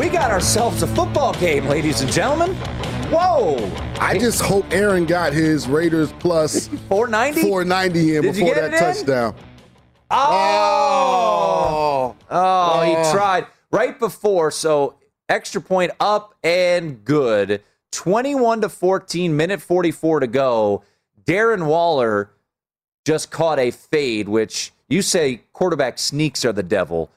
We got ourselves a football game, ladies and gentlemen. Whoa! I just hope Aaron got his Raiders plus 490 490 in Did before that touchdown. Oh. oh! Oh, he tried right before. So extra point up and good. 21 to 14, minute 44 to go. Darren Waller just caught a fade, which you say quarterback sneaks are the devil.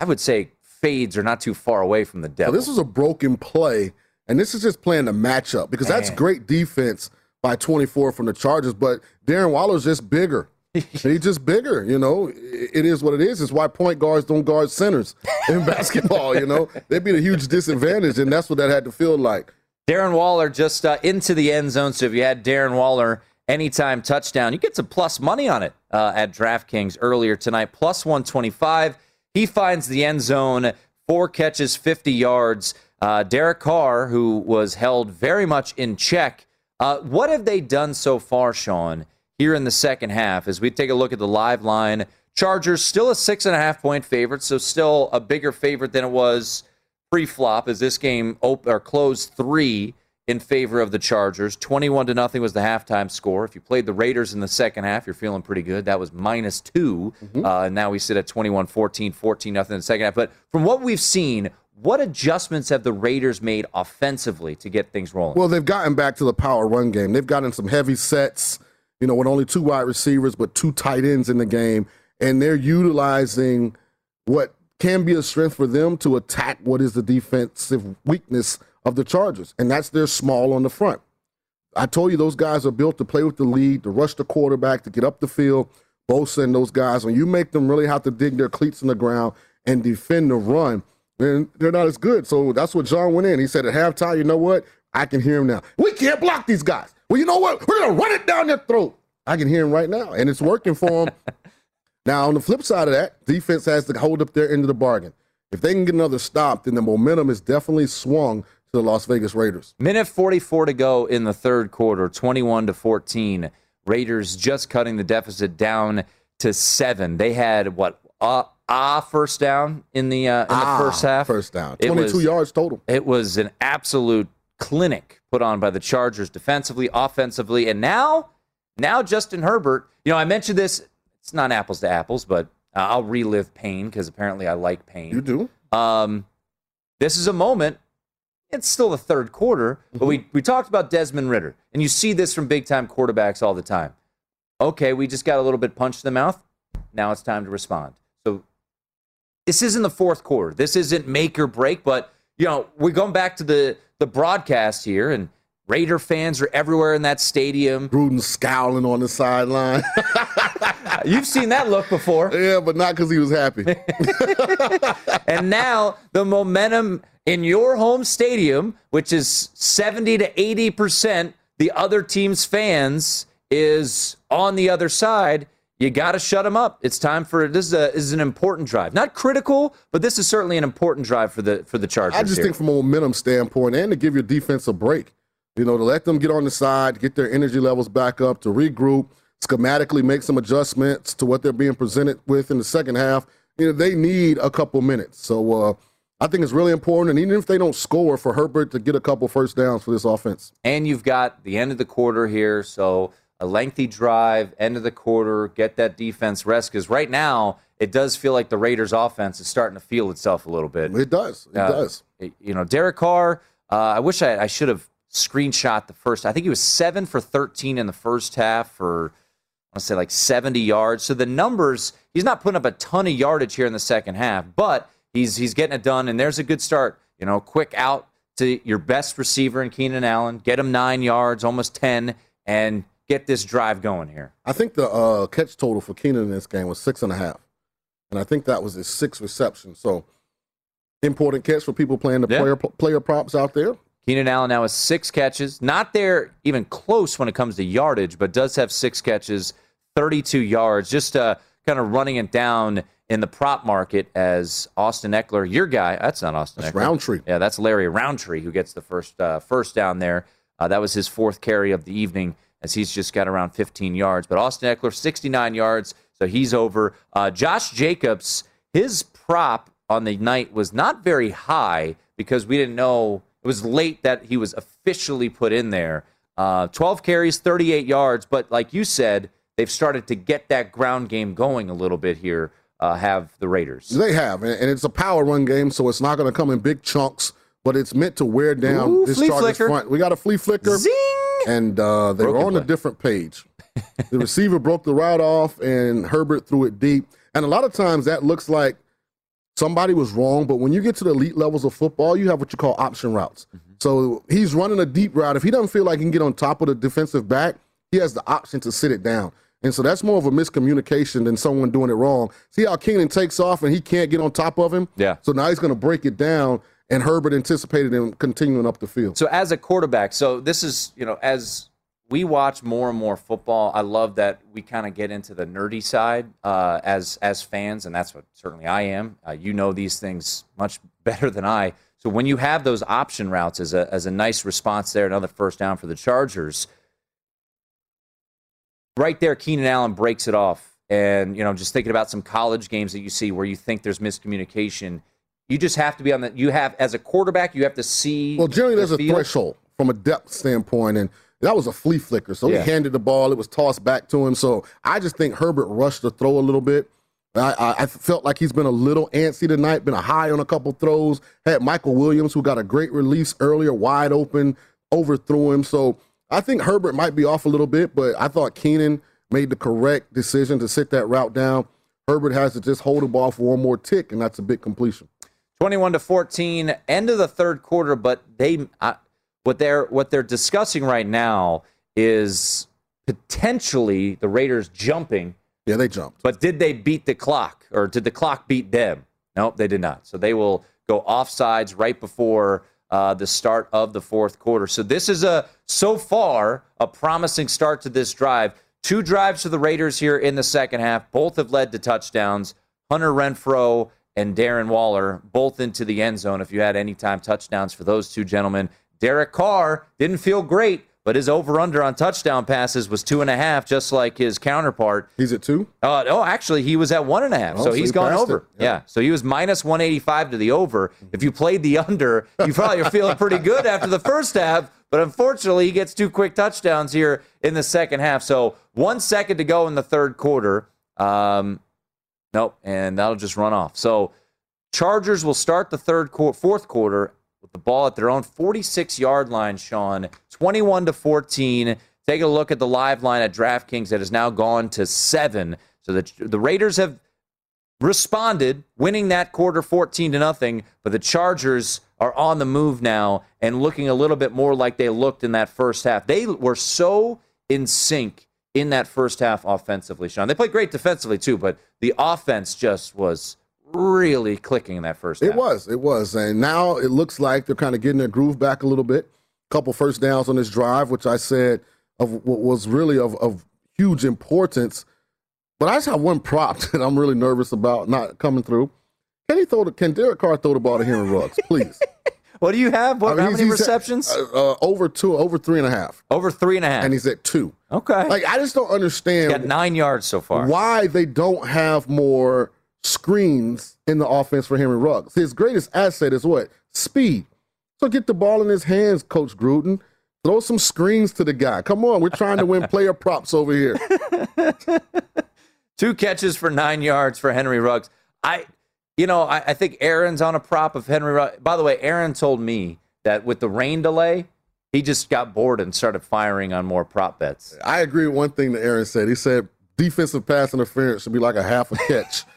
I would say fades are not too far away from the devil. So this was a broken play, and this is just playing the matchup because Man. that's great defense by 24 from the Chargers, but Darren Waller's just bigger. He's just bigger, you know. It is what it is. It's why point guards don't guard centers in basketball, you know. They'd be a huge disadvantage, and that's what that had to feel like. Darren Waller just uh, into the end zone. So if you had Darren Waller anytime touchdown, you get some plus money on it uh, at DraftKings earlier tonight, plus 125. He finds the end zone, four catches, 50 yards. Uh, Derek Carr, who was held very much in check. Uh, what have they done so far, Sean, here in the second half? As we take a look at the live line, Chargers still a six and a half point favorite, so still a bigger favorite than it was pre-flop. As this game op- or closed three in favor of the Chargers. 21 to nothing was the halftime score. If you played the Raiders in the second half, you're feeling pretty good. That was minus 2 mm-hmm. uh, and now we sit at 21 14, 14 nothing in the second half. But from what we've seen, what adjustments have the Raiders made offensively to get things rolling? Well, they've gotten back to the power run game. They've gotten some heavy sets, you know, with only two wide receivers, but two tight ends in the game. And they're utilizing what can be a strength for them to attack what is the defensive weakness of the Chargers, and that's their small on the front. I told you those guys are built to play with the lead, to rush the quarterback, to get up the field. Bosa and those guys, when you make them really have to dig their cleats in the ground and defend the run, then they're not as good. So that's what John went in. He said at halftime, you know what? I can hear him now. We can't block these guys. Well, you know what? We're going to run it down their throat. I can hear him right now, and it's working for him. now, on the flip side of that, defense has to hold up their end of the bargain. If they can get another stop, then the momentum is definitely swung to the Las Vegas Raiders. Minute 44 to go in the third quarter, 21 to 14. Raiders just cutting the deficit down to seven. They had what uh, ah first down in the uh, in ah, the first half. First down, 22 was, yards total. It was an absolute clinic put on by the Chargers defensively, offensively, and now now Justin Herbert. You know, I mentioned this. It's not apples to apples, but uh, I'll relive pain because apparently I like pain. You do. Um, this is a moment it's still the third quarter, but we, mm-hmm. we talked about Desmond Ridder, and you see this from big time quarterbacks all the time. Okay, we just got a little bit punched in the mouth. Now it's time to respond. So this isn't the fourth quarter. This isn't make or break, but you know, we're going back to the the broadcast here and Raider fans are everywhere in that stadium. Gruden scowling on the sideline. You've seen that look before. Yeah, but not because he was happy. and now the momentum in your home stadium, which is 70 to 80% the other team's fans, is on the other side. You got to shut them up. It's time for this is, a, this is an important drive, not critical, but this is certainly an important drive for the for the Chargers. I just here. think from a momentum standpoint, and to give your defense a break, you know, to let them get on the side, get their energy levels back up, to regroup, schematically make some adjustments to what they're being presented with in the second half. You know, they need a couple minutes. So uh, I think it's really important. And even if they don't score, for Herbert to get a couple first downs for this offense. And you've got the end of the quarter here, so a lengthy drive, end of the quarter, get that defense rest. Because right now, it does feel like the Raiders' offense is starting to feel itself a little bit. It does. It Uh, does. You know, Derek Carr. Uh, I wish I, I should have screenshot the first. I think he was seven for thirteen in the first half for I want to say like seventy yards. So the numbers, he's not putting up a ton of yardage here in the second half, but he's he's getting it done. And there's a good start. You know, quick out to your best receiver in Keenan Allen, get him nine yards, almost ten, and get this drive going here. I think the uh, catch total for Keenan in this game was six and a half. And I think that was his sixth reception. So important catch for people playing the Yeah. player player props out there. Keenan Allen now has six catches. Not there even close when it comes to yardage, but does have six catches, 32 yards. Just uh, kind of running it down in the prop market as Austin Ekeler, your guy. That's not Austin That's Ekeler. Rountree. Yeah, that's Larry Rountree who gets the first uh, first down there. Uh, that was his fourth carry of the evening as he's just got around 15 yards. But Austin Ekeler, 69 yards, so he's over. Uh, Josh Jacobs, his prop on the night was not very high because we didn't know it was late that he was officially put in there. Uh, 12 carries, 38 yards, but like you said, they've started to get that ground game going a little bit here. Uh, have the Raiders? They have, and it's a power run game, so it's not going to come in big chunks, but it's meant to wear down Ooh, this Chargers front. We got a flea flicker, Zing! and uh, they were Broken on a different page. the receiver broke the route off, and Herbert threw it deep. And a lot of times that looks like somebody was wrong, but when you get to the elite levels of football, you have what you call option routes. Mm-hmm. So he's running a deep route. If he doesn't feel like he can get on top of the defensive back, he has the option to sit it down. And so that's more of a miscommunication than someone doing it wrong. See how Keenan takes off and he can't get on top of him? Yeah. So now he's going to break it down, and Herbert anticipated him continuing up the field. So as a quarterback, so this is you know as we watch more and more football, I love that we kind of get into the nerdy side uh, as as fans, and that's what certainly I am. Uh, you know these things much better than I. So when you have those option routes as a as a nice response there, another first down for the Chargers. Right there, Keenan Allen breaks it off, and you know just thinking about some college games that you see where you think there's miscommunication. You just have to be on the. You have as a quarterback, you have to see. Well, generally, the there's a threshold from a depth standpoint, and that was a flea flicker. So Yeah. he handed the ball; it was tossed back to him. So I just think Herbert rushed the throw a little bit. I, I, I felt like he's been a little antsy tonight, been a high on a couple throws. Had Michael Williams, who got a great release earlier, wide open, overthrew him. So I think Herbert might be off a little bit, but I thought Keenan made the correct decision to sit that route down. Herbert has to just hold the ball for one more tick, and that's a big completion. 21 to 14 end of the third quarter but they uh, what they're what they're discussing right now is potentially the Raiders jumping Yeah, they jumped. but did they beat the clock or did the clock beat them nope they did not so they will go offsides right before uh, the start of the fourth quarter. So this is a so far a promising start to this drive. Two drives for the Raiders here in the second half. Both have led to touchdowns. Hunter Renfrow and Darren Waller both into the end zone. If you had any time touchdowns for those two gentlemen, Derek Carr didn't feel great, but his over under on touchdown passes was two and a half, just like his counterpart. He's at two. Uh, oh, actually, he was at one and a half, Oh, so so he's he gone over. Yeah. Yeah. so he was minus 185 to the over. If you played the under, you probably are feeling pretty good after the first half. But unfortunately, he gets two quick touchdowns here in the second half. So one second to go in the third quarter. Um, nope, and that'll just run off. So Chargers will start the third quarter, fourth quarter with the ball at their own 46 yard line, Sean, 21 to 14. Take a look at the live line at DraftKings that has now gone to seven. So the, the Raiders have responded, winning that quarter 14 to nothing. But the Chargers are on the move now and looking a little bit more like they looked in that first half. They were so in sync in that first half offensively, Sean. They played great defensively too, but the offense just was really clicking in that first half. It was, it was. And now it looks like they're kind of getting their groove back a little bit. A Couple first downs on this drive, which I said of what was really of, of huge importance. But I just have one prop that I'm really nervous about not coming through. Can he throw the, can Derek Carr throw the ball to Henry Ruggs, please? what do you have? What, I mean, how he's- many he's at- receptions? uh, uh, over two, over three and a half. Over three and a half. And he's at two. okay. Like, I just don't understand got nine yards so far. why they don't have more screens in the offense for Henry Ruggs. His greatest asset is what? Speed. So get the ball in his hands, Coach Gruden. Throw some screens to the guy. Come on, we're trying to win player props over here. Two catches for nine yards for Henry Ruggs. I, you know, I, I think Aaron's on a prop of Henry Ruggs. By the way, Aaron told me that with the rain delay, he just got bored and started firing on more prop bets. I agree with one thing that Aaron said. He said defensive pass interference should be like a half a catch.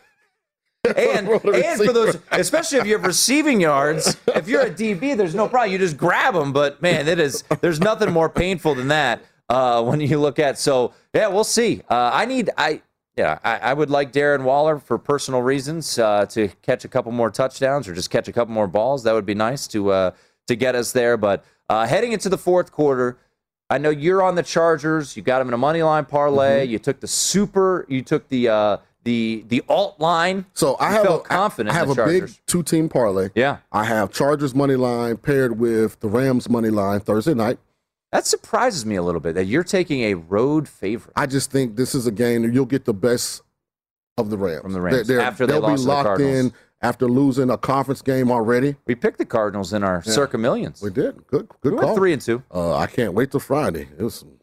And, and for those, especially if you have receiving yards, if you're a DB, there's no problem. You just grab them. But man, it is. There's nothing more painful than that uh, when you look at. So yeah, we'll see. Uh, I need. I yeah. I, I would like Darren Waller for personal reasons uh, to catch a couple more touchdowns or just catch a couple more balls. That would be nice to uh, to get us there. But uh, heading into the fourth quarter. I know you're on the Chargers. You got them in a money line parlay. You took the super. You took the uh, the the alt line. So I have felt a, confident I have a big two team parlay. Yeah. I have Chargers money line paired with the Rams money line Thursday night. That surprises me a little bit that you're taking a road favorite. I just think this is a game that you'll get the best of the Rams. From the Rams, after they will be locked in after losing a conference game already. We picked the Cardinals in our circa millions. We did. Good We good went call. three and two. Uh, I can't wait till Friday. It was some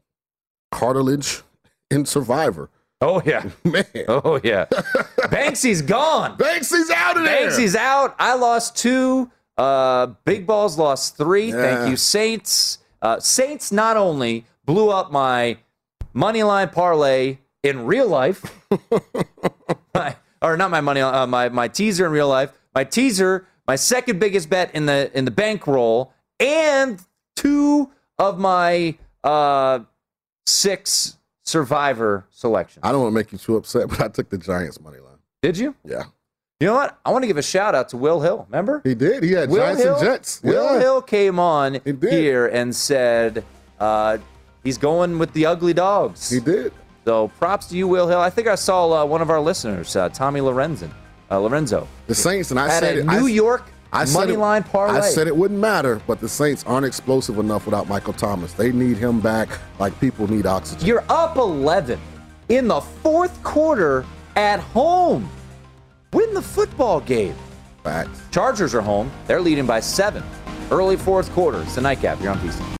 cartilage in Survivor. Oh yeah. Man. Oh yeah. Banksy's gone. Banksy's out of there. Banksy's out. I lost two. Uh, Big Balls lost three. Yeah. Thank you, Saints. Uh, Saints not only blew up my money line parlay in real life, my, or not my money, uh, my my teaser in real life, my teaser, my second biggest bet in the in the bankroll, and two of my uh, six Survivor selection. I don't want to make you too upset, but I took the Giants money line. Did you? Yeah. You know what? I want to give a shout out to Will Hill. Remember? He did. He had Will Giants Hill, and Jets. Will yeah. Hill came on He here and said uh, he's going with the ugly dogs. He did. So props to you, Will Hill. I think I saw uh, one of our listeners, uh, Tommy Lorenzen, uh, Lorenzo, The Saints, and I had said a it. New I, York I said money it- line parlay. I said it wouldn't matter, but the Saints aren't explosive enough without Michael Thomas. They need him back like people need oxygen. You're up 11 in the fourth quarter at home. Win the football game. Facts. Chargers are home. They're leading by seven. Early fourth quarter. It's the nightcap. You're on PC.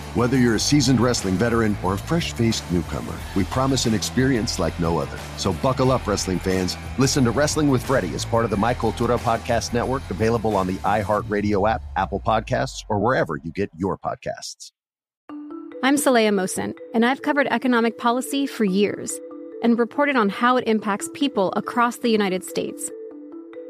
Whether you're a seasoned wrestling veteran or a fresh faced newcomer, we promise an experience like no other. So buckle up, wrestling fans. Listen to Wrestling with Freddie as part of the My Cultura Podcast Network, available on the iHeartRadio app, Apple Podcasts, or wherever you get your podcasts. I'm Saleha Mohsin, and I've covered economic policy for years and reported on how it impacts people across the United States.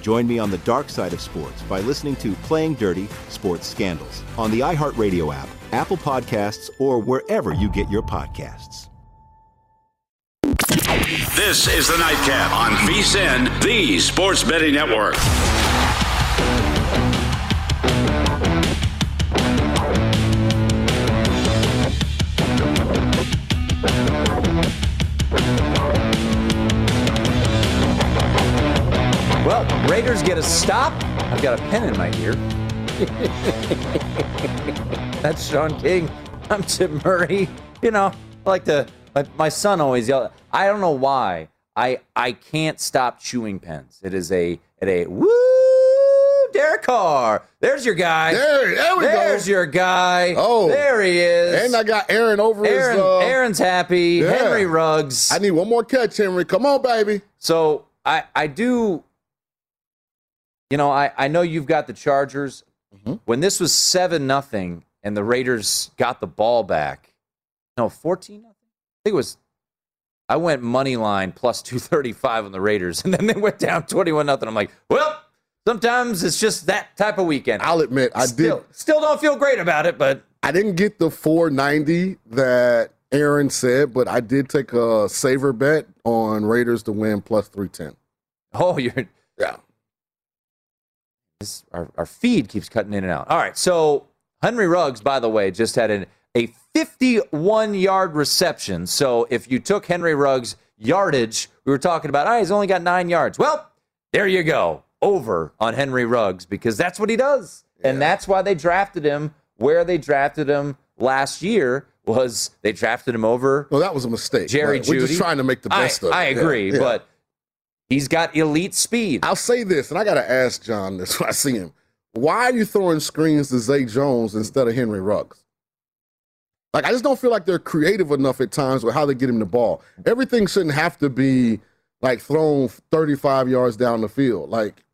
Join me on the dark side of sports by listening to Playing Dirty Sports Scandals on the iHeartRadio app, Apple Podcasts, or wherever you get your podcasts. This is the Nightcap on VSIN, the Sports Betting Network. Raiders get a stop. I've got a pen in my ear. That's Sean King. I'm Tim Murray. You know, I like to. My, my son always yell. I don't know why. I I can't stop chewing pens. It is a at a woo Derek Carr. There's your guy. There, there we There's go. your guy. Oh. there he is. And I got Aaron over Aaron, his. Uh, Aaron's happy. yeah. Henry Ruggs. I need one more catch, Henry. Come on, baby. So I I do. You know, I I know you've got the Chargers. Mm-hmm. When this was seven nothing and the Raiders got the ball back, no fourteen nothing. I think it was. I went money line plus two thirty five on the Raiders, and then they went down twenty one nothing. I'm like, well, sometimes it's just that type of weekend. I'll admit, I still, did. Still don't feel great about it, but I didn't get the 490 that Aaron said, but I did take a saver bet on Raiders to win plus 310. oh, you're Yeah. This, our, our feed keeps cutting in and out. All right. So Henry Ruggs, by the way, just had an, a 51 yard reception. So if you took Henry Ruggs' yardage, we were talking about, oh, he's only got nine yards. Well, there you go. Over on Henry Ruggs because that's what he does. And that's why they drafted him where they drafted him last year was they drafted him over Well, that was a mistake. Jerry but We're just trying to make the best I, of it. I agree, yeah. but he's got elite speed. I'll say this, and I got to ask John this when I see him. Why are you throwing screens to Zay Jones instead of Henry Ruggs? Like, I just don't feel like they're creative enough at times with how they get him the ball. Everything shouldn't have to be like thrown 35 yards down the field. Like,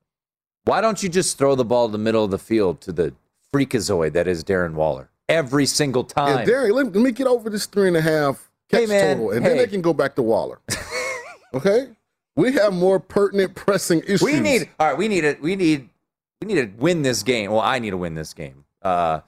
Why don't you just throw the ball to the middle of the field to the freakazoid that is Darren Waller every single time? yeah, Darren, let, let me get over this three and a half catch Hey, man, total, and then hey. they can go back to Waller. okay? We have more pertinent, pressing issues. we need all right. We need it. We need we need to win this game. Well, I need to win this game. Uh,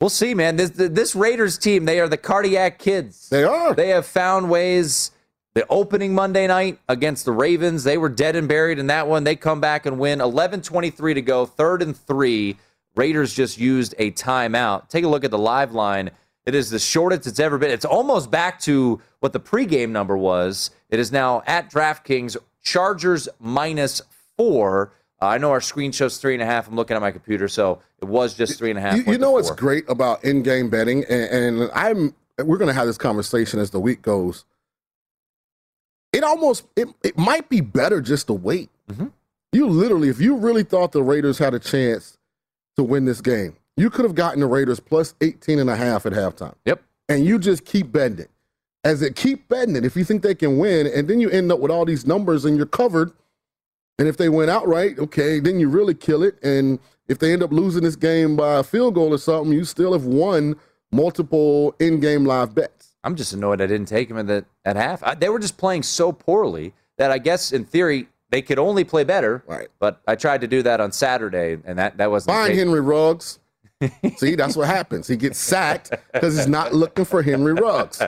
we'll see, man. This this Raiders team, they are the cardiac kids. They are. They have found ways. The opening Monday night against the Ravens, they were dead and buried in that one. They come back and win 11-23 to go, third and three. Raiders just used a timeout. Take a look at the live line. It is the shortest it's ever been. It's almost back to what the pregame number was. It is now at DraftKings, Chargers minus four. Uh, I know our screen shows three and a half. I'm looking at my computer, so it was just three and a half. You, you know what's great about in-game betting, and, and I'm we're going to have this conversation as the week goes. It almost it, it might be better just to wait. Mm-hmm. You literally, if you really thought the Raiders had a chance to win this game, you could have gotten the Raiders plus 18 and a half at halftime. Yep. And you just keep betting it. As it keep betting it, if you think they can win, and then you end up with all these numbers and you're covered. And if they win outright, okay, then you really kill it. And if they end up losing this game by a field goal or something, you still have won multiple in-game live bets. I'm just annoyed I didn't take them at the at half. I, they were just playing so poorly that I guess in theory they could only play better. Right. But I tried to do that on Saturday, and that that wasn't. the case. Henry Ruggs. See, that's what happens. He gets sacked because he's not looking for Henry Ruggs.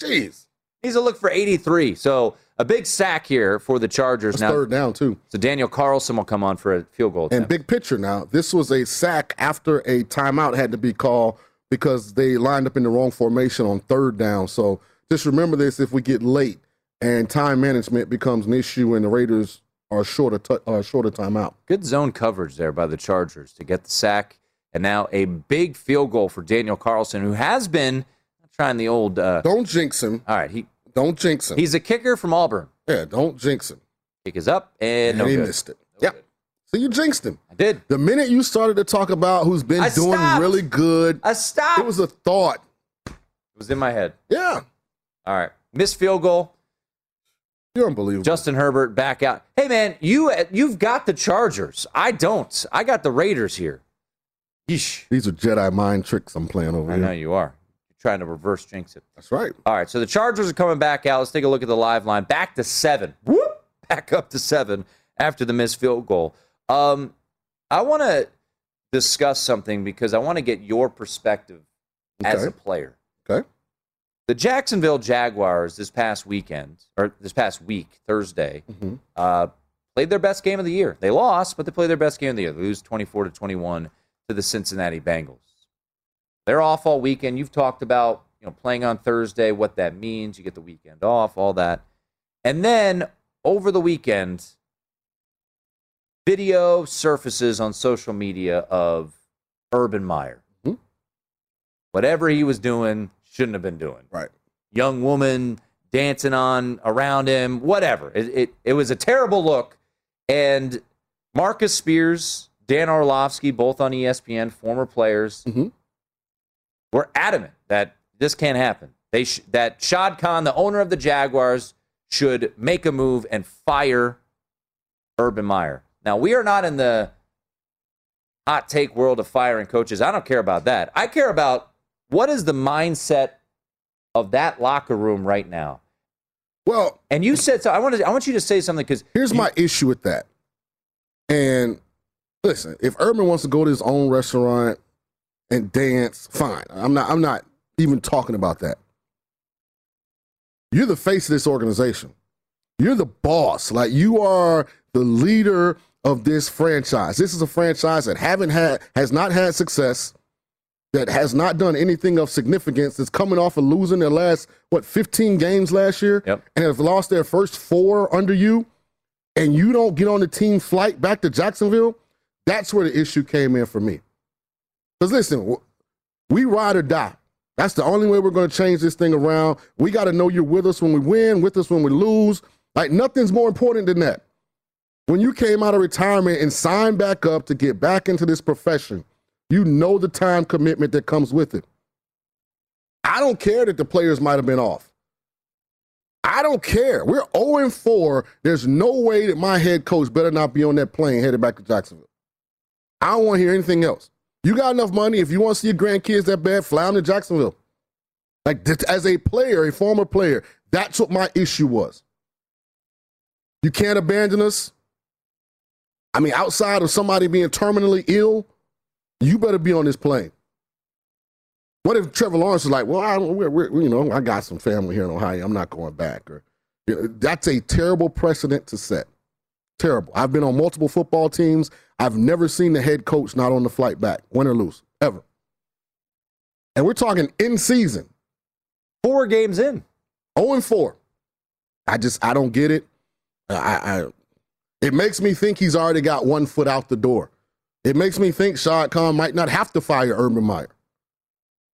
Jeez. He's a look for 83. So a big sack here for the Chargers That's now. third down, too. So Daniel Carlson will come on for a field goal. And big picture now, this was a sack after a timeout had to be called because they lined up in the wrong formation on third down. So just remember this if we get late and time management becomes an issue and the Raiders are short a t- uh, short a timeout. Good zone coverage there by the Chargers to get the sack. And now a big field goal for Daniel Carlson, who has been trying the old. Uh, Don't jinx him. all right, he Don't jinx him. he's a kicker from Auburn. yeah, don't jinx him. Kick is up and, And no he good. missed it. Yep. So you jinxed him. I did. The minute you started to talk about who's been I doing stopped. really good, I stopped. it was a thought. It was in my head. Yeah. All right, missed field goal. You're unbelievable. Justin Herbert back out. Hey man, you you've got the Chargers. I don't. I got the Raiders here. Yeesh. These are Jedi mind tricks I'm playing over I here. I know you are. You're trying to reverse jinx it. That's right. All right, so the Chargers are coming back out. Let's take a look at the live line. Back to seven. Whoop! Back up to seven after the missed field goal. Um, I want to discuss something because I want to get your perspective as a player. Okay. The Jacksonville Jaguars this past weekend, or this past week, Thursday, Mhm. uh, played their best game of the year. They lost, but they played their best game of the year. They lose 24 to 21 to the Cincinnati Bengals. They're off all weekend. You've talked about, you know, playing on Thursday, what that means. You get the weekend off, all that. And then over the weekend, video surfaces on social media of Urban Meyer. Mhm. Whatever he was doing, shouldn't have been doing Right. young woman dancing on around him, whatever. It, it, it was a terrible look. And Marcus Spears, Dan Orlovsky, both on ESPN, former players, Mhm. were adamant that this can't happen. They sh- that Shad Khan, the owner of the Jaguars, should make a move and fire Urban Meyer. Now, we are not in the hot take world of firing coaches. I don't care about that. I care about what is the mindset of that locker room right now. Well, And you said so. I want to. I want you to say something because here's my issue with that. And listen, if Urban wants to go to his own restaurant and dance, fine. I'm not I'm not even talking about that. You're the face of this organization. You're the boss. Like you are the leader of this franchise. This is a franchise that haven't had has not had success, that has not done anything of significance. That's coming off of losing their last what 15 games last year, Yep. and have lost their first four under you, and you don't get on the team flight back to Jacksonville. That's where the issue came in for me. Because listen, we ride or die. That's the only way we're going to change this thing around. We got to know you're with us when we win, with us when we lose. Like nothing's more important than that. When you came out of retirement and signed back up to get back into this profession, you know the time commitment that comes with it. I don't care that the players might have been off. I don't care. We're 0 4. There's no way that my head coach better not be on that plane headed back to Jacksonville. I don't want to hear anything else. You got enough money. If you want to see your grandkids that bad, fly them to Jacksonville. Like as a player, a former player, that's what my issue was. You can't abandon us. I mean, outside of somebody being terminally ill, you better be on this plane. What if Trevor Lawrence is like, well, I we're, we're, you know, I got some family here in Ohio. I'm not going back. Or you know, that's a terrible precedent to set. Terrible. I've been on multiple football teams. I've never seen the head coach not on the flight back, win or lose, ever. And we're talking in season, four games in. 0 and 4. I just I don't get it. I, I it makes me think he's already got one foot out the door. It makes me think Shad Khan might not have to fire Urban Meyer.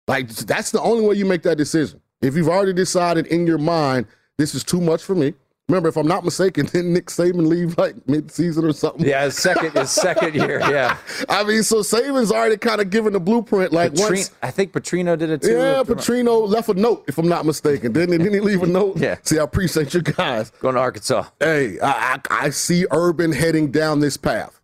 Like that's the only way you make that decision. If you've already decided in your mind this is too much for me. Remember, if I'm not mistaken, didn't Nick Saban leave like mid-season or something? Yeah, his second his second year. Yeah, I mean, so Saban's already kind of given the blueprint. Like Petri- once, I think Petrino did it too. yeah, Petrino left a note, if I'm not mistaken. Didn't he, didn't he leave a note? Yeah. See, I appreciate you guys. going to Arkansas. Hey, I, I, I see Urban heading down this path.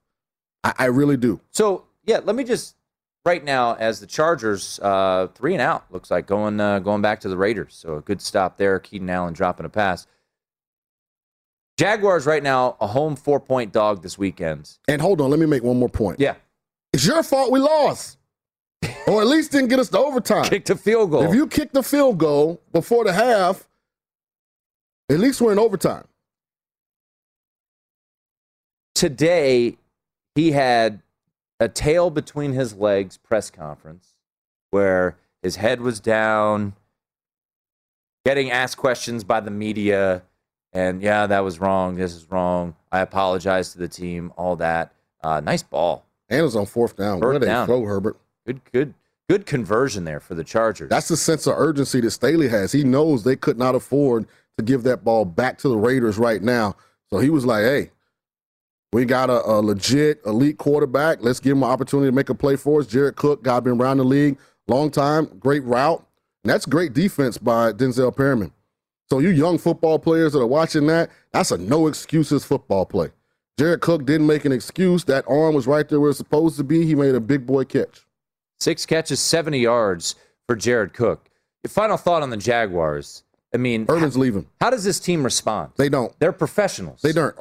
I, I really do. So yeah, let me just right now as the Chargers uh, three and out looks like going uh, going back to the Raiders. So a good stop there. Keenan Allen dropping a pass. Jaguars right now a home four point dog this weekend. And hold on, let me make one more point. Yeah. It's your fault we lost. or at least didn't get us to overtime. Kicked a field goal. If you kick the field goal before the half, at least we're in overtime. Today, he had a tail between his legs press conference where his head was down, getting asked questions by the media. And yeah, that was wrong. This is wrong. I apologize to the team. All that. Uh, nice ball. And it was on fourth down. Third What a down. throw, Herbert. Good, good, good conversion there for the Chargers. That's the sense of urgency that Staley has. He knows they could not afford to give that ball back to the Raiders right now. So he was like, hey, we got a, a legit elite quarterback. Let's give him an opportunity to make a play for us. Jared Cook, guy been around the league long time, great route. And that's great defense by Denzel Perryman. So you young football players that are watching that, that's a no excuses football play. Jared Cook didn't make an excuse. That arm was right there where it's supposed to be. He made a big boy catch. Six catches, 70 yards for Jared Cook. Your final thought on the Jaguars. I mean, Urban's leaving. How does this team respond? They don't. They're professionals. They don't.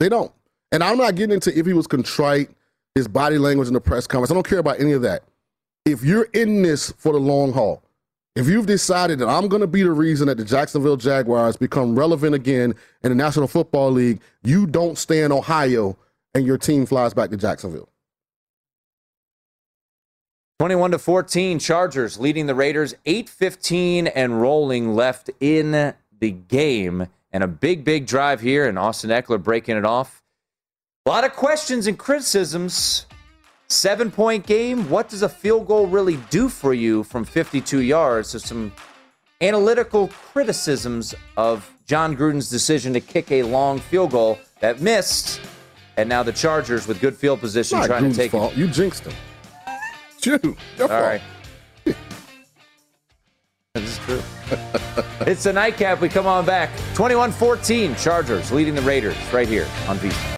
They don't. And I'm not getting into if he was contrite, his body language in the press conference. I don't care about any of that. If you're in this for the long haul, if you've decided that I'm going to be the reason that the Jacksonville Jaguars become relevant again in the National Football League, you don't stay in Ohio and your team flies back to Jacksonville. 21 to 14 Chargers leading the Raiders 8-15 and rolling left in the game and a big big drive here and Austin Ekeler breaking it off. A lot of questions and criticisms. 7 point game, what does a field goal really do for you from 52 yards? So some analytical criticisms of John Gruden's decision to kick a long field goal that missed and now the Chargers with good field position trying Gruden's to take fault. it. You jinxed him. It's you. Your All fault. right. This is true. it's the nightcap. We come on back. 21 14, Chargers leading the Raiders right here on VSiN.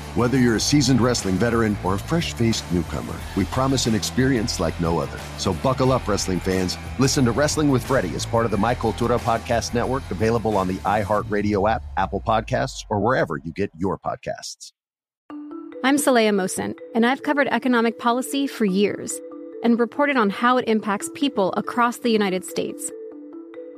Whether you're a seasoned wrestling veteran or a fresh faced newcomer, we promise an experience like no other. So buckle up, wrestling fans. Listen to Wrestling with Freddie as part of the My Cultura Podcast Network, available on the iHeartRadio app, Apple Podcasts, or wherever you get your podcasts. I'm Saleha Mohsin, and I've covered economic policy for years and reported on how it impacts people across the United States.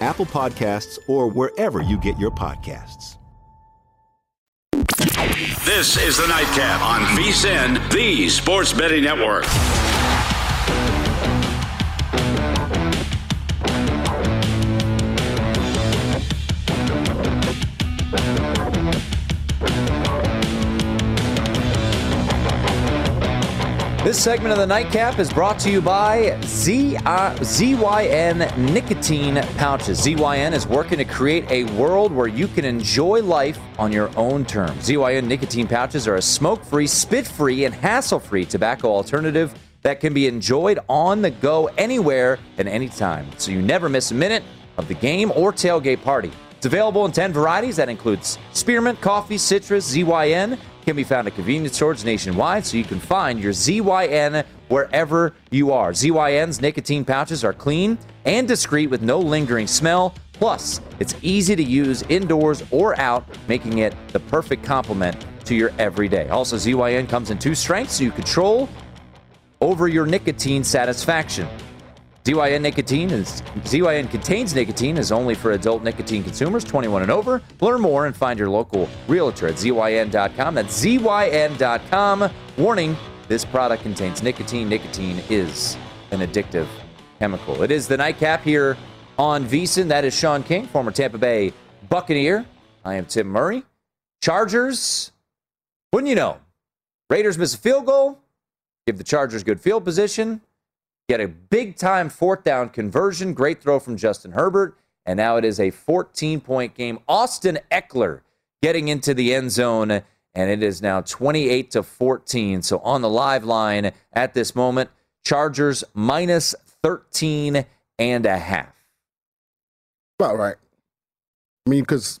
Apple Podcasts, or wherever you get your podcasts. This is the Nightcap on VSIN, the Sports Betting Network. This segment of the Nightcap is brought to you by Z, uh, ZYN Nicotine Pouches. ZYN is working to create a world where you can enjoy life on your own terms. ZYN Nicotine Pouches are a smoke free, spit free, and hassle free tobacco alternative that can be enjoyed on the go anywhere and anytime. So you never miss a minute of the game or tailgate party. It's available in 10 varieties that includes spearmint, coffee, citrus, ZYN can be found at convenience stores nationwide, so you can find your ZYN wherever you are. ZYN's nicotine pouches are clean and discreet with no lingering smell. Plus, it's easy to use indoors or out, making it the perfect complement to your everyday. Also, ZYN comes in two strengths, so you control over your nicotine satisfaction. ZYN nicotine is ZYN contains nicotine is only for adult nicotine consumers 21 and over. Learn more and find your local realtor at zyn.com. That's zyn.com. Warning: This product contains nicotine. Nicotine is an addictive chemical. It is the nightcap here on VSIN. That is Sean King, former Tampa Bay Buccaneer. I am Tim Murray. Chargers. Wouldn't you know? Raiders miss a field goal. Give the Chargers good field position. Get a big time fourth down conversion. Great throw from Justin Herbert. And now it is a 14 point game. Austin Ekeler getting into the end zone. And it is now 28 to 14. So on the live line at this moment, Chargers minus 13 and a half. About right. I mean, because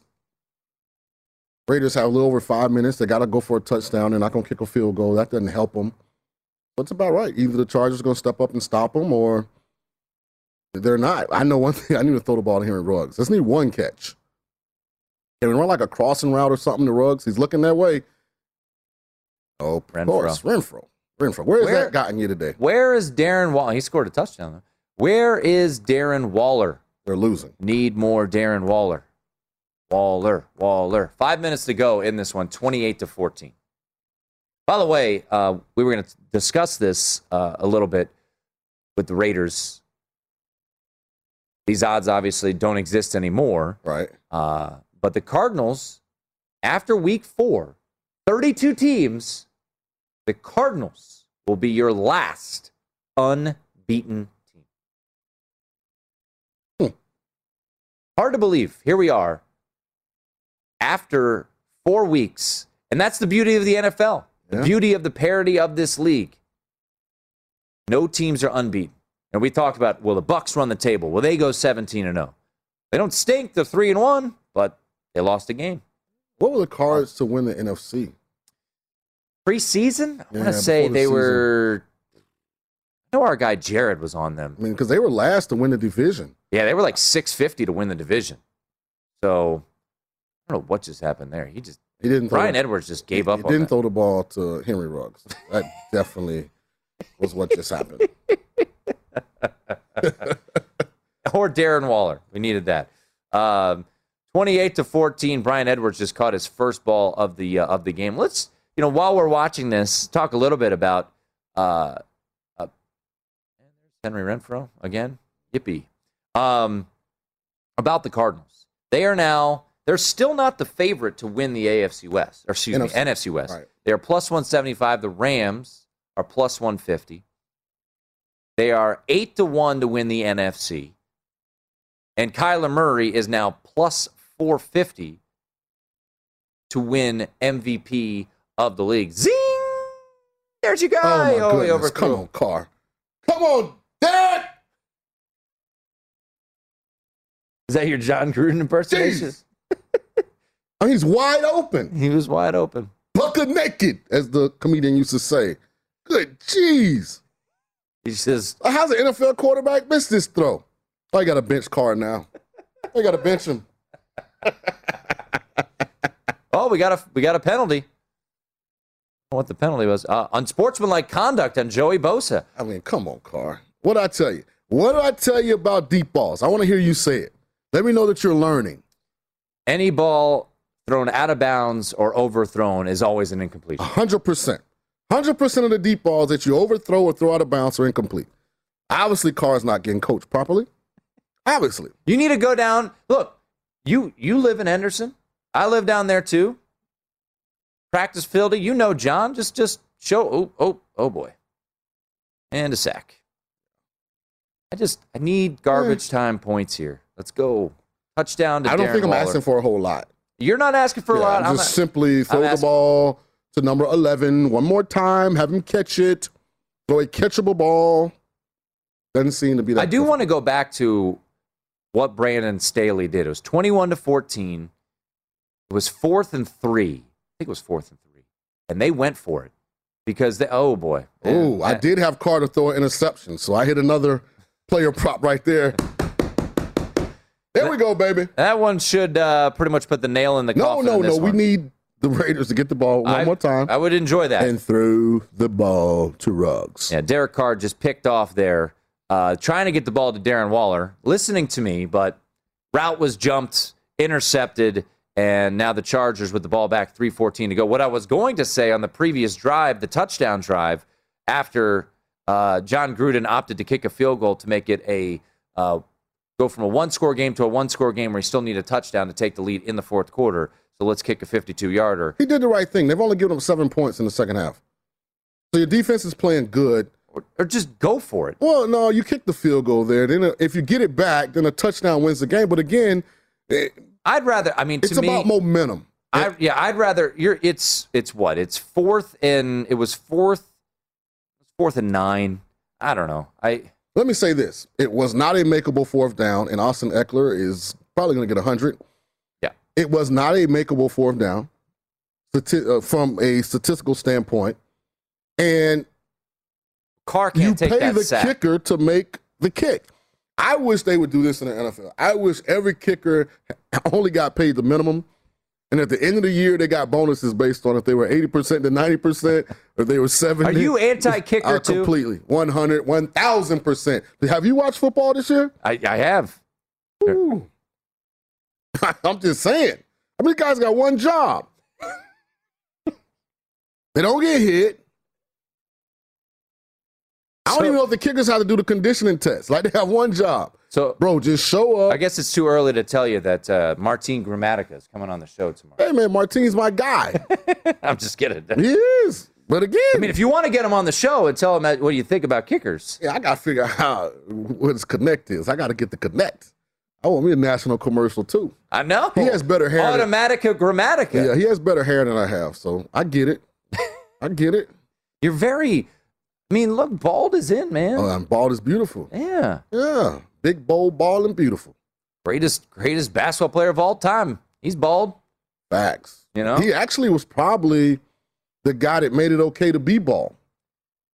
Raiders have a little over five minutes. They got to go for a touchdown. They're not going to kick a field goal. That doesn't help them. It's about right. Either the Chargers are going to step up and stop them, or they're not. I know one thing. I need to throw the ball to Henry Ruggs. Just need one catch. Can we run like a crossing route or something to Ruggs? He's looking that way. Oh, of Renfrow. course, Renfrow. Renfrow. Where has Where- that gotten you today? Where is Darren Waller? He scored a touchdown, though. Where is Darren Waller? They're losing. Need more Darren Waller. Waller, Waller. Five minutes to go in this one, 28 to 14. By the way, uh, we were going to discuss this uh, a little bit with the Raiders. These odds obviously don't exist anymore. Right. Uh, but the Cardinals, after week four, 32 teams, the Cardinals will be your last unbeaten team. Hmm. Hard to believe. Here we are after four weeks. And that's the beauty of the NFL, the Yeah. beauty of the parity of this league. No teams are unbeaten. And we talked about will the Bucs run the table? Will they go 17 and 0? They don't stink. They're 3 and 1, but they lost a game. What were the cards to win the NFC? Preseason? I Yeah, want to say the they season. were I know our guy Jared was on them. I mean, because they were last to win the division. Yeah, they were like 650 to win the division. So I don't know what just happened there. He just He didn't. throw Brian the- Edwards just gave he, up He didn't that. throw the ball to Henry Ruggs. That definitely was what just happened. or Darren Waller. We needed that. Um, 28 to 14. Brian Edwards just caught his first ball of the uh, of the game. Let's you know while we're watching this, talk a little bit about uh, uh, Henry Renfrow again. Yippee! Um, about the Cardinals. They are now. They're still not the favorite to win the AFC West, or excuse me, NFC. NFC West. Right. They are plus 175. The Rams are plus 150. They are eight to one to win the NFC. And Kyler Murray is now plus 450 to win MVP of the league. Zing! There's your Oh my goodness! Come on, Carr. Come on, Dad. Is that your Jon Gruden impersonation? Jeez. I mean, he's wide open, He was wide open. bucket naked, as the comedian used to say. Good jeez. He says, How's an NFL quarterback miss this throw? I got a bench card now. I got to bench him. "Oh, we got a we got a penalty." I don't know What the penalty was? Uh, unsportsmanlike conduct on Joey Bosa. I mean, come on, Carr. What did I tell you? What did I tell you about deep balls? I want to hear you say it. Let me know that you're learning. Any ball thrown out of bounds or overthrown is always an incompletion. 100%. 100% of the deep balls that you overthrow or throw out of bounds are incomplete. Obviously, Carr's not getting coached properly. Obviously. You need to go down. Look, you you live in Henderson. I live down there too. Practice field. You know, John. Just just show. Oh oh oh boy. And a sack. I just I need garbage eh. time points here. Let's go. Touchdown to I don't Darren think I'm Waller. asking for a whole lot. You're not asking for a lot. I'm I'm just simply throw I'm the ball to number 11 one more time, have him catch it, throw a catchable ball. Doesn't seem to be that. I do want to go back to what Brandon Staley did. It was 21 to 14. It was fourth and three. I think it was fourth and three. And they went for it because they, oh boy. Oh, I did have Carter throw an interception, so I hit another player prop right there. There we go, baby. That one should uh, pretty much put the nail in the No, coffin. no, this no. We need the Raiders to get the ball one I- more time I would enjoy that. and throw the ball to Ruggs. Yeah, Derek Carr just picked off there, uh, trying to get the ball to Darren Waller, listening to me, but route was jumped, intercepted, and now the Chargers with the ball back, 3.14 to go. What I was going to say on the previous drive, the touchdown drive, after uh, Jon Gruden opted to kick a field goal to make it a uh, go from a one score game to a one score game where you still need a touchdown to take the lead in the fourth quarter. So let's kick a 52 yarder. He did the right thing. They've only given him seven points in the second half. So your defense is playing good. Or, or just go for it. Well, no, you kick the field goal there. Then uh, if you get it back, then a touchdown wins the game. But again, it, I'd rather, I mean, to it's me, about momentum. I, yeah, I'd rather you're. It's it's what? It's fourth and it was fourth, fourth and nine. I don't know. I Let me say this: it was not a makeable fourth down, and Austin Ekeler is probably going to get hundred. Yeah. it was not a makeable fourth down, uh, from a statistical standpoint, and Carr can't you take pay that the sack. kicker to make the kick. I wish they would do this in the NFL. I wish every kicker only got paid the minimum. And at the end of the year, they got bonuses based on if they were 80% to 90%, or they were 70 Are you anti-kicker Uh, too? Completely. 100, 1000%. Have you watched football this year? I, I have. I'm just saying. I mean, guys got one job. they don't get hit. I don't So- even know if the kickers have to do the conditioning test. Like they have one job. So, Bro, just show up. I guess it's too early to tell you that uh, Martín Gramática is coming on the show tomorrow. hey man, Martín's my guy. I'm just kidding. he is. But again, I mean, if you want to get him on the show and tell him what do you think about kickers, yeah, I gotta figure out how what his connect is. I gotta get the connect. I want me a national commercial too. I know He has better hair than- Automatica Gramática. Yeah, he has better hair than I have, so I get it. I get it. You're very. I mean, look, bald is in, man. Oh, and bald is beautiful. yeah, Yeah, big, bold, bald, and beautiful. greatest greatest basketball player of all time. He's bald. Facts. You know, He actually was probably the guy that made it okay to be bald.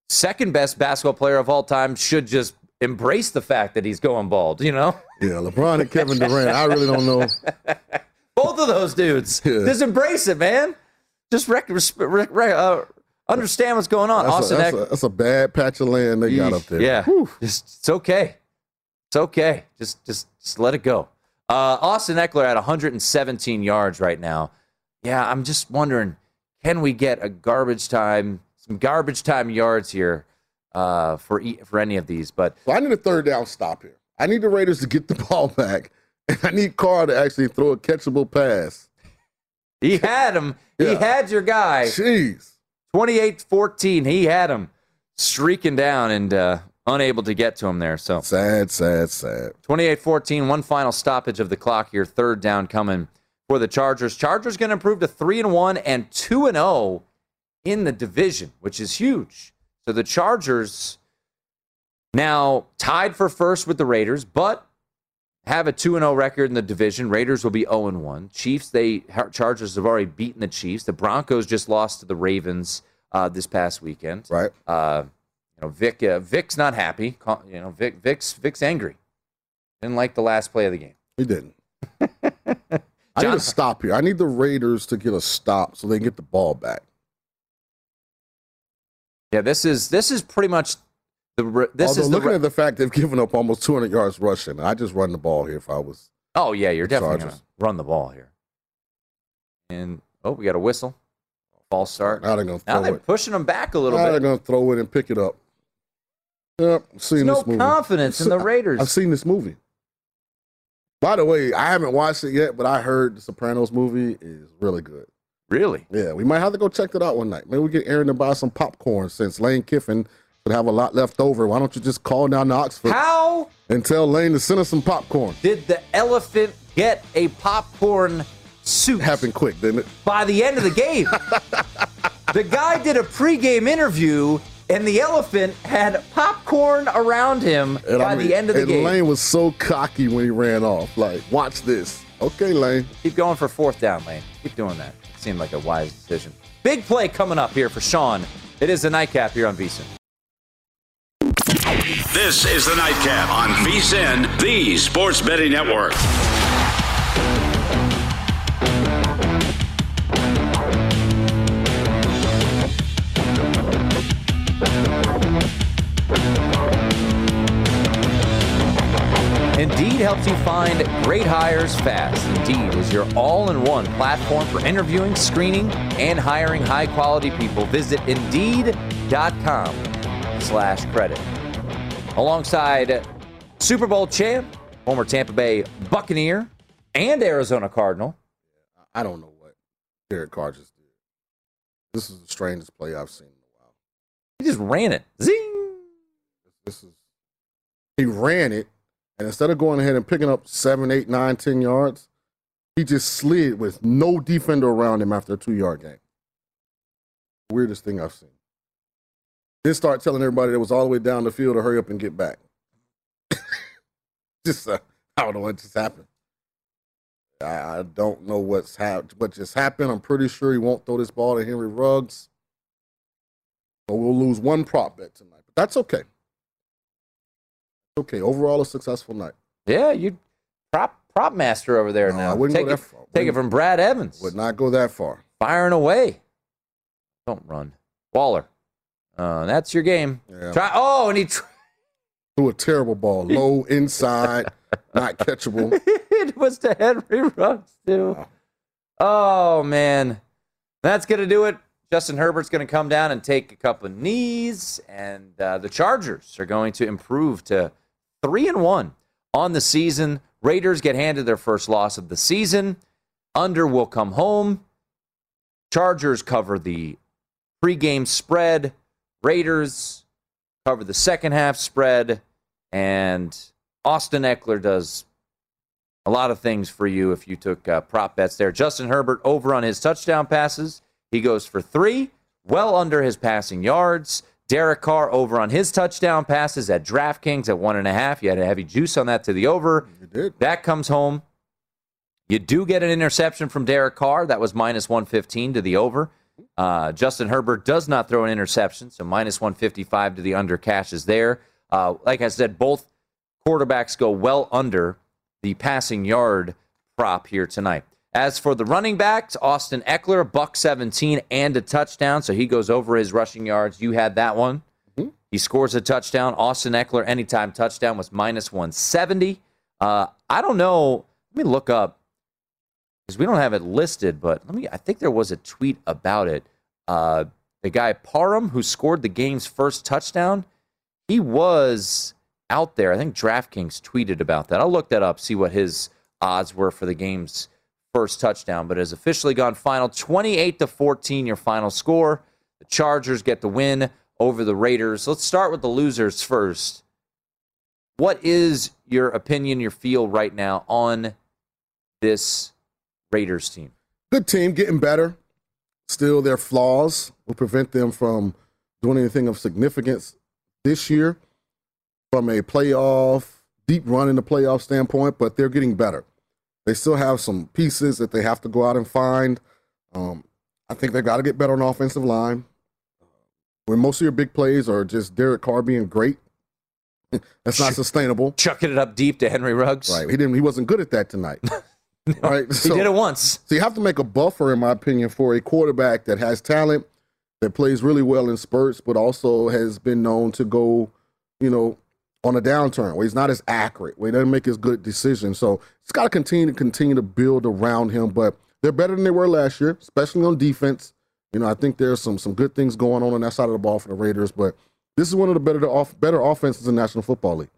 second best basketball player of all time should just embrace the fact that he's going bald. You know, Yeah, LeBron and Kevin Durant. I really don't know. both of those dudes Yeah. just embrace it, man. Just rec- rec- rec- uh, understand what's going on. That's, a, Austin that's, Eck- a, that's a bad patch of land they got up there. Yeah, Whew. just it's okay. It's okay. Just just just let it go. Uh, Austin Ekeler at 117 yards right now. Yeah, I'm just wondering, can we get a garbage time, some garbage time yards here uh, for e- for any of these? But So I need a third down stop here. I need the Raiders to get the ball back, and I need Carr to actually throw a catchable pass. he had him. He had your guy. Jeez. 28-14. He had him streaking down and uh, unable to get to him there. So Sad, sad, sad. 28 14, one final stoppage of the clock here. Third down coming for the Chargers. Chargers going to improve to 3 and 1 and 2 and 0 in the division, which is huge. So the Chargers now tied for first with the Raiders, but have a 2 and 0 record in the division. Raiders will be 0 and 1. Chiefs, they Chargers have already beaten the Chiefs. The Broncos just lost to the Ravens uh, this past weekend. Right. Uh, you know, Vic uh, Vic's not happy. You know, Vic Vic's Vic's angry. Didn't like the last play of the game. He didn't. I need a stop here. I need the Raiders to get a stop so they can get the ball back. Yeah, this is this is pretty much the this Although is the looking re- at the fact they've given up almost 200 yards rushing, I just run the ball here if I was. Oh yeah, you're the definitely Chargers. gonna run the ball here. And oh, we got a whistle. False start. Now they're gonna Now they're it. pushing them back a little Now bit. they're going to throw it and pick it up. Yep, seen There's this no movie. confidence in the Raiders. I've seen this movie. By the way, I haven't watched it yet, but I heard the Sopranos movie is really good. Really? Yeah, we might have to go check that out one night. Maybe we get Aaron to buy some popcorn since Lane Kiffin have a lot left over. Why don't you just call down to Oxford How and tell Lane to send us some popcorn? did the elephant get a popcorn suit? Happened quick, didn't it? by the end of the game. the guy did a pregame interview, and the elephant had popcorn around him And by I mean- the end of the and game. Lane was so cocky when he ran off. Like, watch this. Okay, Lane. Keep going for fourth down, Lane. Keep doing that. Seemed like a wise decision. Big play coming up here for Sean. It is the nightcap here on VSiN. This is the Nightcap on VSIN, the Sports Betting Network. Indeed helps you find great hires fast. Indeed is your all-in-one platform for interviewing, screening, and hiring high-quality people. Visit Indeed.com slash credit. Alongside Super Bowl champ, former Tampa Bay Buccaneer, and Arizona Cardinal. I don't know what Derek Carr just did. This is the strangest play I've seen in a while. He just ran it. Zing! This is he ran it, and instead of going ahead and picking up seven, eight, nine, ten yards, he just slid with no defender around him after a two yard game. Weirdest thing I've seen. Then start telling everybody that was all the way down the field to hurry up and get back. just uh, I don't know what just happened. I, I don't know what's hap- what just happened. I'm pretty sure he won't throw this ball to Henry Ruggs. So we'll lose one prop bet tonight, but that's okay. Okay, overall a successful night. Yeah, you prop prop master over there No, now. I wouldn't take go it, far. Take it from Brad Evans. Would not go that far. Firing away. Don't run. Waller. Uh, that's your game. Yeah. Try. Oh, and he tr- Threw a terrible ball, low inside, not catchable. it was to Henry Ruggs too. Oh man, that's gonna do it. Justin Herbert's gonna come down and take a couple of knees, and uh, the Chargers are going to improve to three and one on the season. Raiders get handed their first loss of the season. Under will come home. Chargers cover the pregame spread. Raiders cover the second half spread. And Austin Ekeler does a lot of things for you if you took uh, prop bets there. Justin Herbert over on his touchdown passes. He goes for three, well under his passing yards. Derek Carr over on his touchdown passes at DraftKings at one and a half. You had a heavy juice on that to the over. You did. That comes home. You do get an interception from Derek Carr. That was minus 115 to the over. Uh, Justin Herbert does not throw an interception, so minus 155 to the under cashes there. Uh, like I said, both quarterbacks go well under the passing yard prop here tonight. As for the running backs, Austin Ekeler, buck 17 and a touchdown, so he goes over his rushing yards. You had that one. He scores a touchdown. Austin Ekeler, anytime touchdown, was minus 170. Uh, I don't know. Let me look up because we don't have it listed, but let me. I think there was a tweet about it. Uh, the guy Parham, who scored the game's first touchdown, he was out there. I think DraftKings tweeted about that. I'll look that up, see what his odds were for the game's first touchdown. But it has officially gone final 28 to 14, your final score. The Chargers get the win over the Raiders. Let's start with the losers first. What is your opinion, your feel right now on this Raiders team? Good team, getting better. Still, their flaws will prevent them from doing anything of significance this year from a playoff, deep run in the playoff standpoint, but they're getting better. They still have some pieces that they have to go out and find. Um, I think they've got to get better on the offensive line. when most of your big plays are just Derek Carr being great, that's not sustainable. Chucking it up deep to Henry Ruggs. Right. He didn't. He wasn't good at that tonight. right. He did it once. So you have to make a buffer, in my opinion, for a quarterback that has talent, that plays really well in spurts, but also has been known to go, you know, on a downturn where he's not as accurate, where he doesn't make as good decisions. So it's got to continue to continue to build around him. But they're better than they were last year, especially on defense. You know, I think there's some some good things going on on that side of the ball for the Raiders. But this is one of the better off better offenses in National Football League.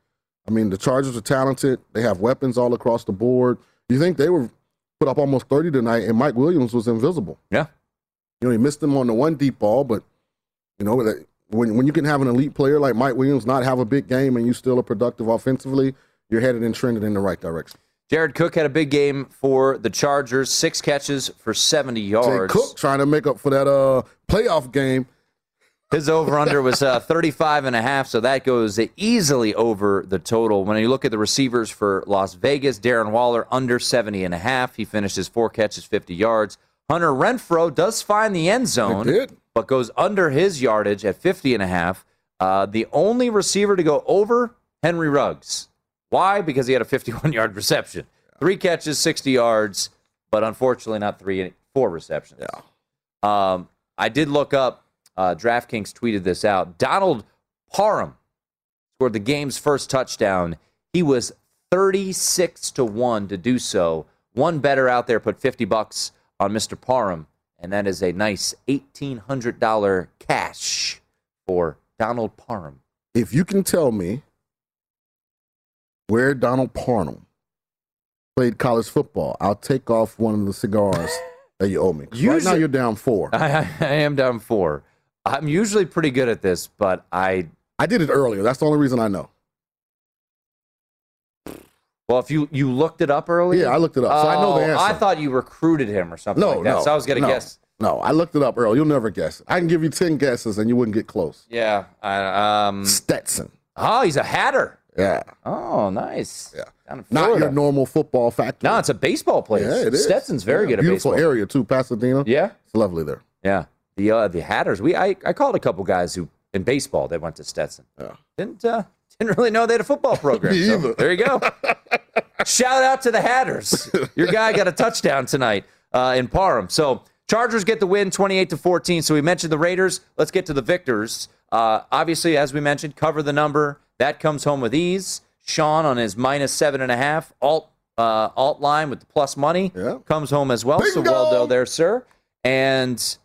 I mean, the Chargers are talented. They have weapons all across the board. You think they were put up almost 30 tonight, and Mike Williams was invisible. Yeah. You know, he missed them on the one deep ball, but you know, when when you can have an elite player like Mike Williams not have a big game and you still are productive offensively, you're headed and trending in the right direction. Jared Cook had a big game for the Chargers, six catches for 70 yards. Jay Cook trying to make up for that uh, playoff game. His over under was uh, 35 and a half, so that goes easily over the total. When you look at the receivers for Las Vegas, Darren Waller under 70 and a half. He finishes four catches, 50 yards. Hunter Renfrow does find the end zone, but goes under his yardage at 50 and a half. Uh, the only receiver to go over, Henry Ruggs. Why? Because he had a 51 yard reception. Three catches, 60 yards, but unfortunately not three, four receptions. Yeah. Um, I did look up, uh, DraftKings tweeted this out. Donald Parham scored the game's first touchdown. He was 36 to 1 to do so. One better out there put 50 bucks on Mr. Parham, and that is a nice $1,800 cash for Donald Parham. If you can tell me where Donald Parham played college football, I'll take off one of the cigars that you owe me. right now you're down four. I, I am down four. I'm usually pretty good at this, but I I did it earlier. That's the only reason I know. Well, if you you looked it up earlier, Yeah, I looked it up, so I know the Oh, answer. I thought you recruited him or something No, like that. no. so I was gonna no, guess. No, I looked it up earlier. You'll never guess it. I can give you ten guesses and you wouldn't get close. Yeah. I, um, Stetson. Oh, he's a Hatter. Yeah. Oh, nice. Yeah. Down in Not Florida. your normal football factory. No, it's a baseball place. Yeah, it is. Stetson's very Yeah, good at Beautiful baseball. area too, Pasadena. Yeah. It's lovely there. Yeah. The uh, the Hatters. We I, I called a couple guys who in baseball that went to Stetson. Yeah. Didn't uh, didn't really know they had a football program. So there you go. Shout out to the Hatters. Your guy got a touchdown tonight uh, in Parham. So Chargers get the win, twenty-eight to fourteen. So we mentioned the Raiders. Let's get to the victors. Uh, obviously, as we mentioned, cover the number. That comes home with ease. Sean on his minus seven and a half alt uh, alt line with the plus money Yeah. comes home as well. So well done there, sir. And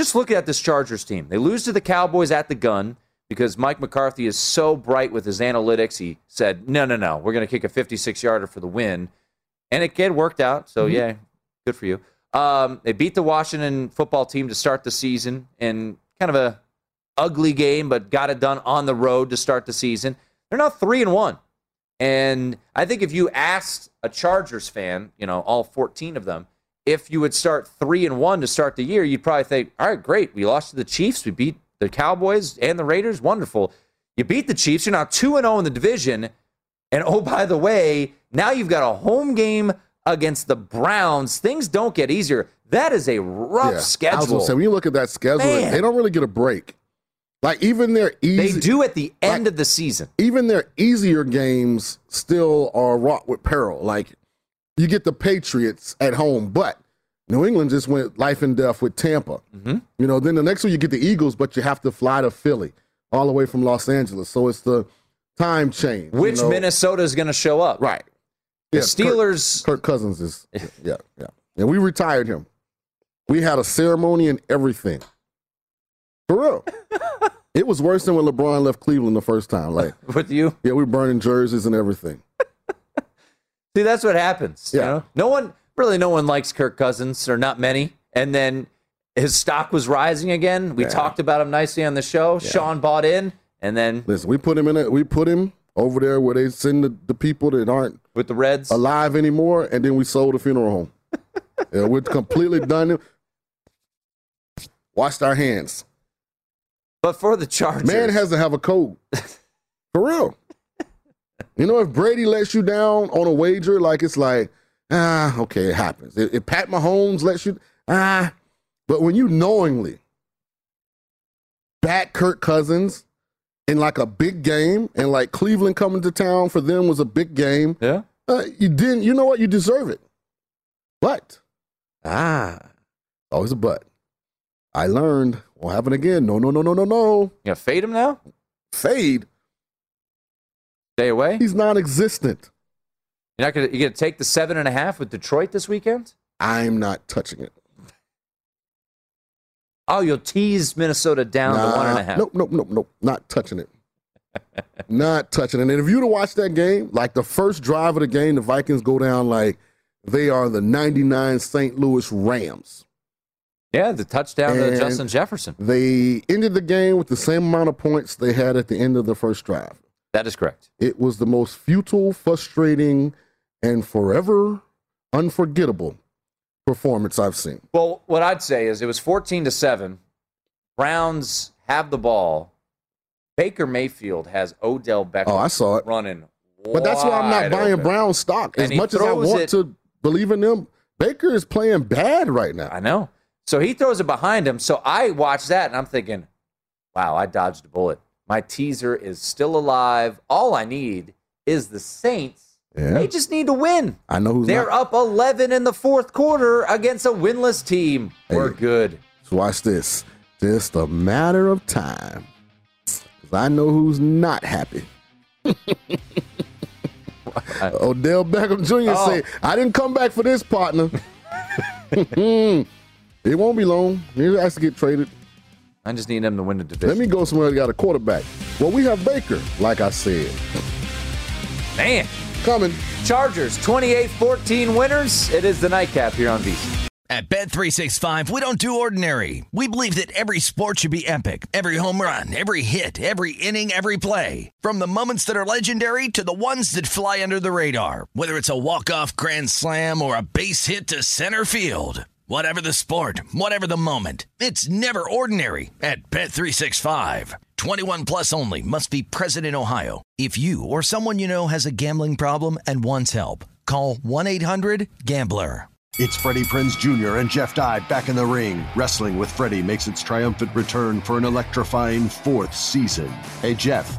just look at this Chargers team. They lose to the Cowboys at the gun because Mike McCarthy is so bright with his analytics. He said, no, no, no, we're going to kick a 56 yarder for the win. And it get worked out. So, Mm-hmm. yeah, good for you. Um, they beat the Washington football team to start the season in kind of a ugly game, but got it done on the road to start the season. They're now three and one. And I think if you asked a Chargers fan, you know, all 14 of them, if you would start three and one to start the year, you'd probably think, all right, great. We lost to the Chiefs. We beat the Cowboys and the Raiders. Wonderful. You beat the Chiefs. You're now 2 and 0 in the division. And oh, by the way, now you've got a home game against the Browns. Things don't get easier. That is a rough Yeah. I was schedule. say when you look at that schedule, Man. they don't really get a break. Like even their easy, they do at the end of the season. even their easier games still are wrought with peril. Like you get the Patriots at home, but New England just went life and death with Tampa. Mm-hmm. You know, then the next one you get the Eagles, but you have to fly to Philly all the way from Los Angeles. So it's the time change. you Which know? Minnesota is going to show up? Right. The Yeah, Steelers. Kirk, Kirk Cousins is yeah, yeah. And we retired him. We had a ceremony and everything. For real. it was worse than when LeBron left Cleveland the first time. Like with you? Yeah, we were burning jerseys and everything. See, that's what happens. you Yeah. know? No one, really, no one likes Kirk Cousins, or not many. And then his stock was rising again. We Yeah. talked about him nicely on the show. Sean bought in, and then Listen, we put him in it. We put him over there where they send the, the people that aren't with the Reds alive anymore, and then we sold the funeral home. yeah, we're completely done. Washed our hands. But for the Chargers, Man has to have a code. For real. You know, if Brady lets you down on a wager, like it's like, ah, okay, it happens. If, if Pat Mahomes lets you, ah, but when you knowingly back Kirk Cousins in like a big game, and like Cleveland coming to town for them was a big game. Yeah. Uh, you didn't. You know what? You deserve it. But ah, always a but. I learned won't happen again. No, no, no, no, no, no. You gonna fade him now? Fade. Stay away. He's non-existent. You're not gonna you gonna take the seven and a half with Detroit this weekend? I'm not touching it. Oh, you'll tease Minnesota down to one and a half. Nope, nope, nope, nope. Not touching it. not touching it. And if you to watch that game, like the first drive of the game, the Vikings go down like they are the 99 St. Louis Rams. Yeah, the touchdown And to Justin Jefferson. They ended the game with the same amount of points they had at the end of the first drive. That is correct. It was the most futile, frustrating, and forever unforgettable performance I've seen. Well, what I'd say is it was 14 to 7. Browns have the ball. Baker Mayfield has Odell Beckham Oh, I saw it. running. But that's why I'm not buying open. Brown stock. As much as I want it- to believe in them, Baker is playing bad right now. I know. So he throws it behind him. So I watch that and I'm thinking, wow, I dodged a bullet. My teaser is still alive. All I need is the Saints. Yeah. They just need to win. I know who's They're not. up 11 in the fourth quarter against a winless team. We're good. So watch this. Just a matter of time. 'Cause I know who's not happy. Odell Beckham Jr. Oh. said, I didn't come back for this, partner. it won't be long. He has to get traded. I just need them to win the division. Let me go somewhere that got a quarterback. Well, we have Baker, like I said. Man. Coming. Chargers 28-14 winners. It is the nightcap here on VSiN. At Bet365, we don't do ordinary. We believe that every sport should be epic. Every home run, every hit, every inning, every play. From the moments that are legendary to the ones that fly under the radar. Whether it's a walk-off grand slam or a base hit to center field. Whatever the sport, whatever the moment. It's never ordinary at Bet365. 21 plus only must be present in Ohio. If you or someone you know has a gambling problem and wants help, call 1-800-GAMBLER. It's Freddie Prinze Jr. and Jeff Dye back in the ring. Wrestling with Freddie makes its triumphant return for an electrifying fourth season. Hey, Jeff,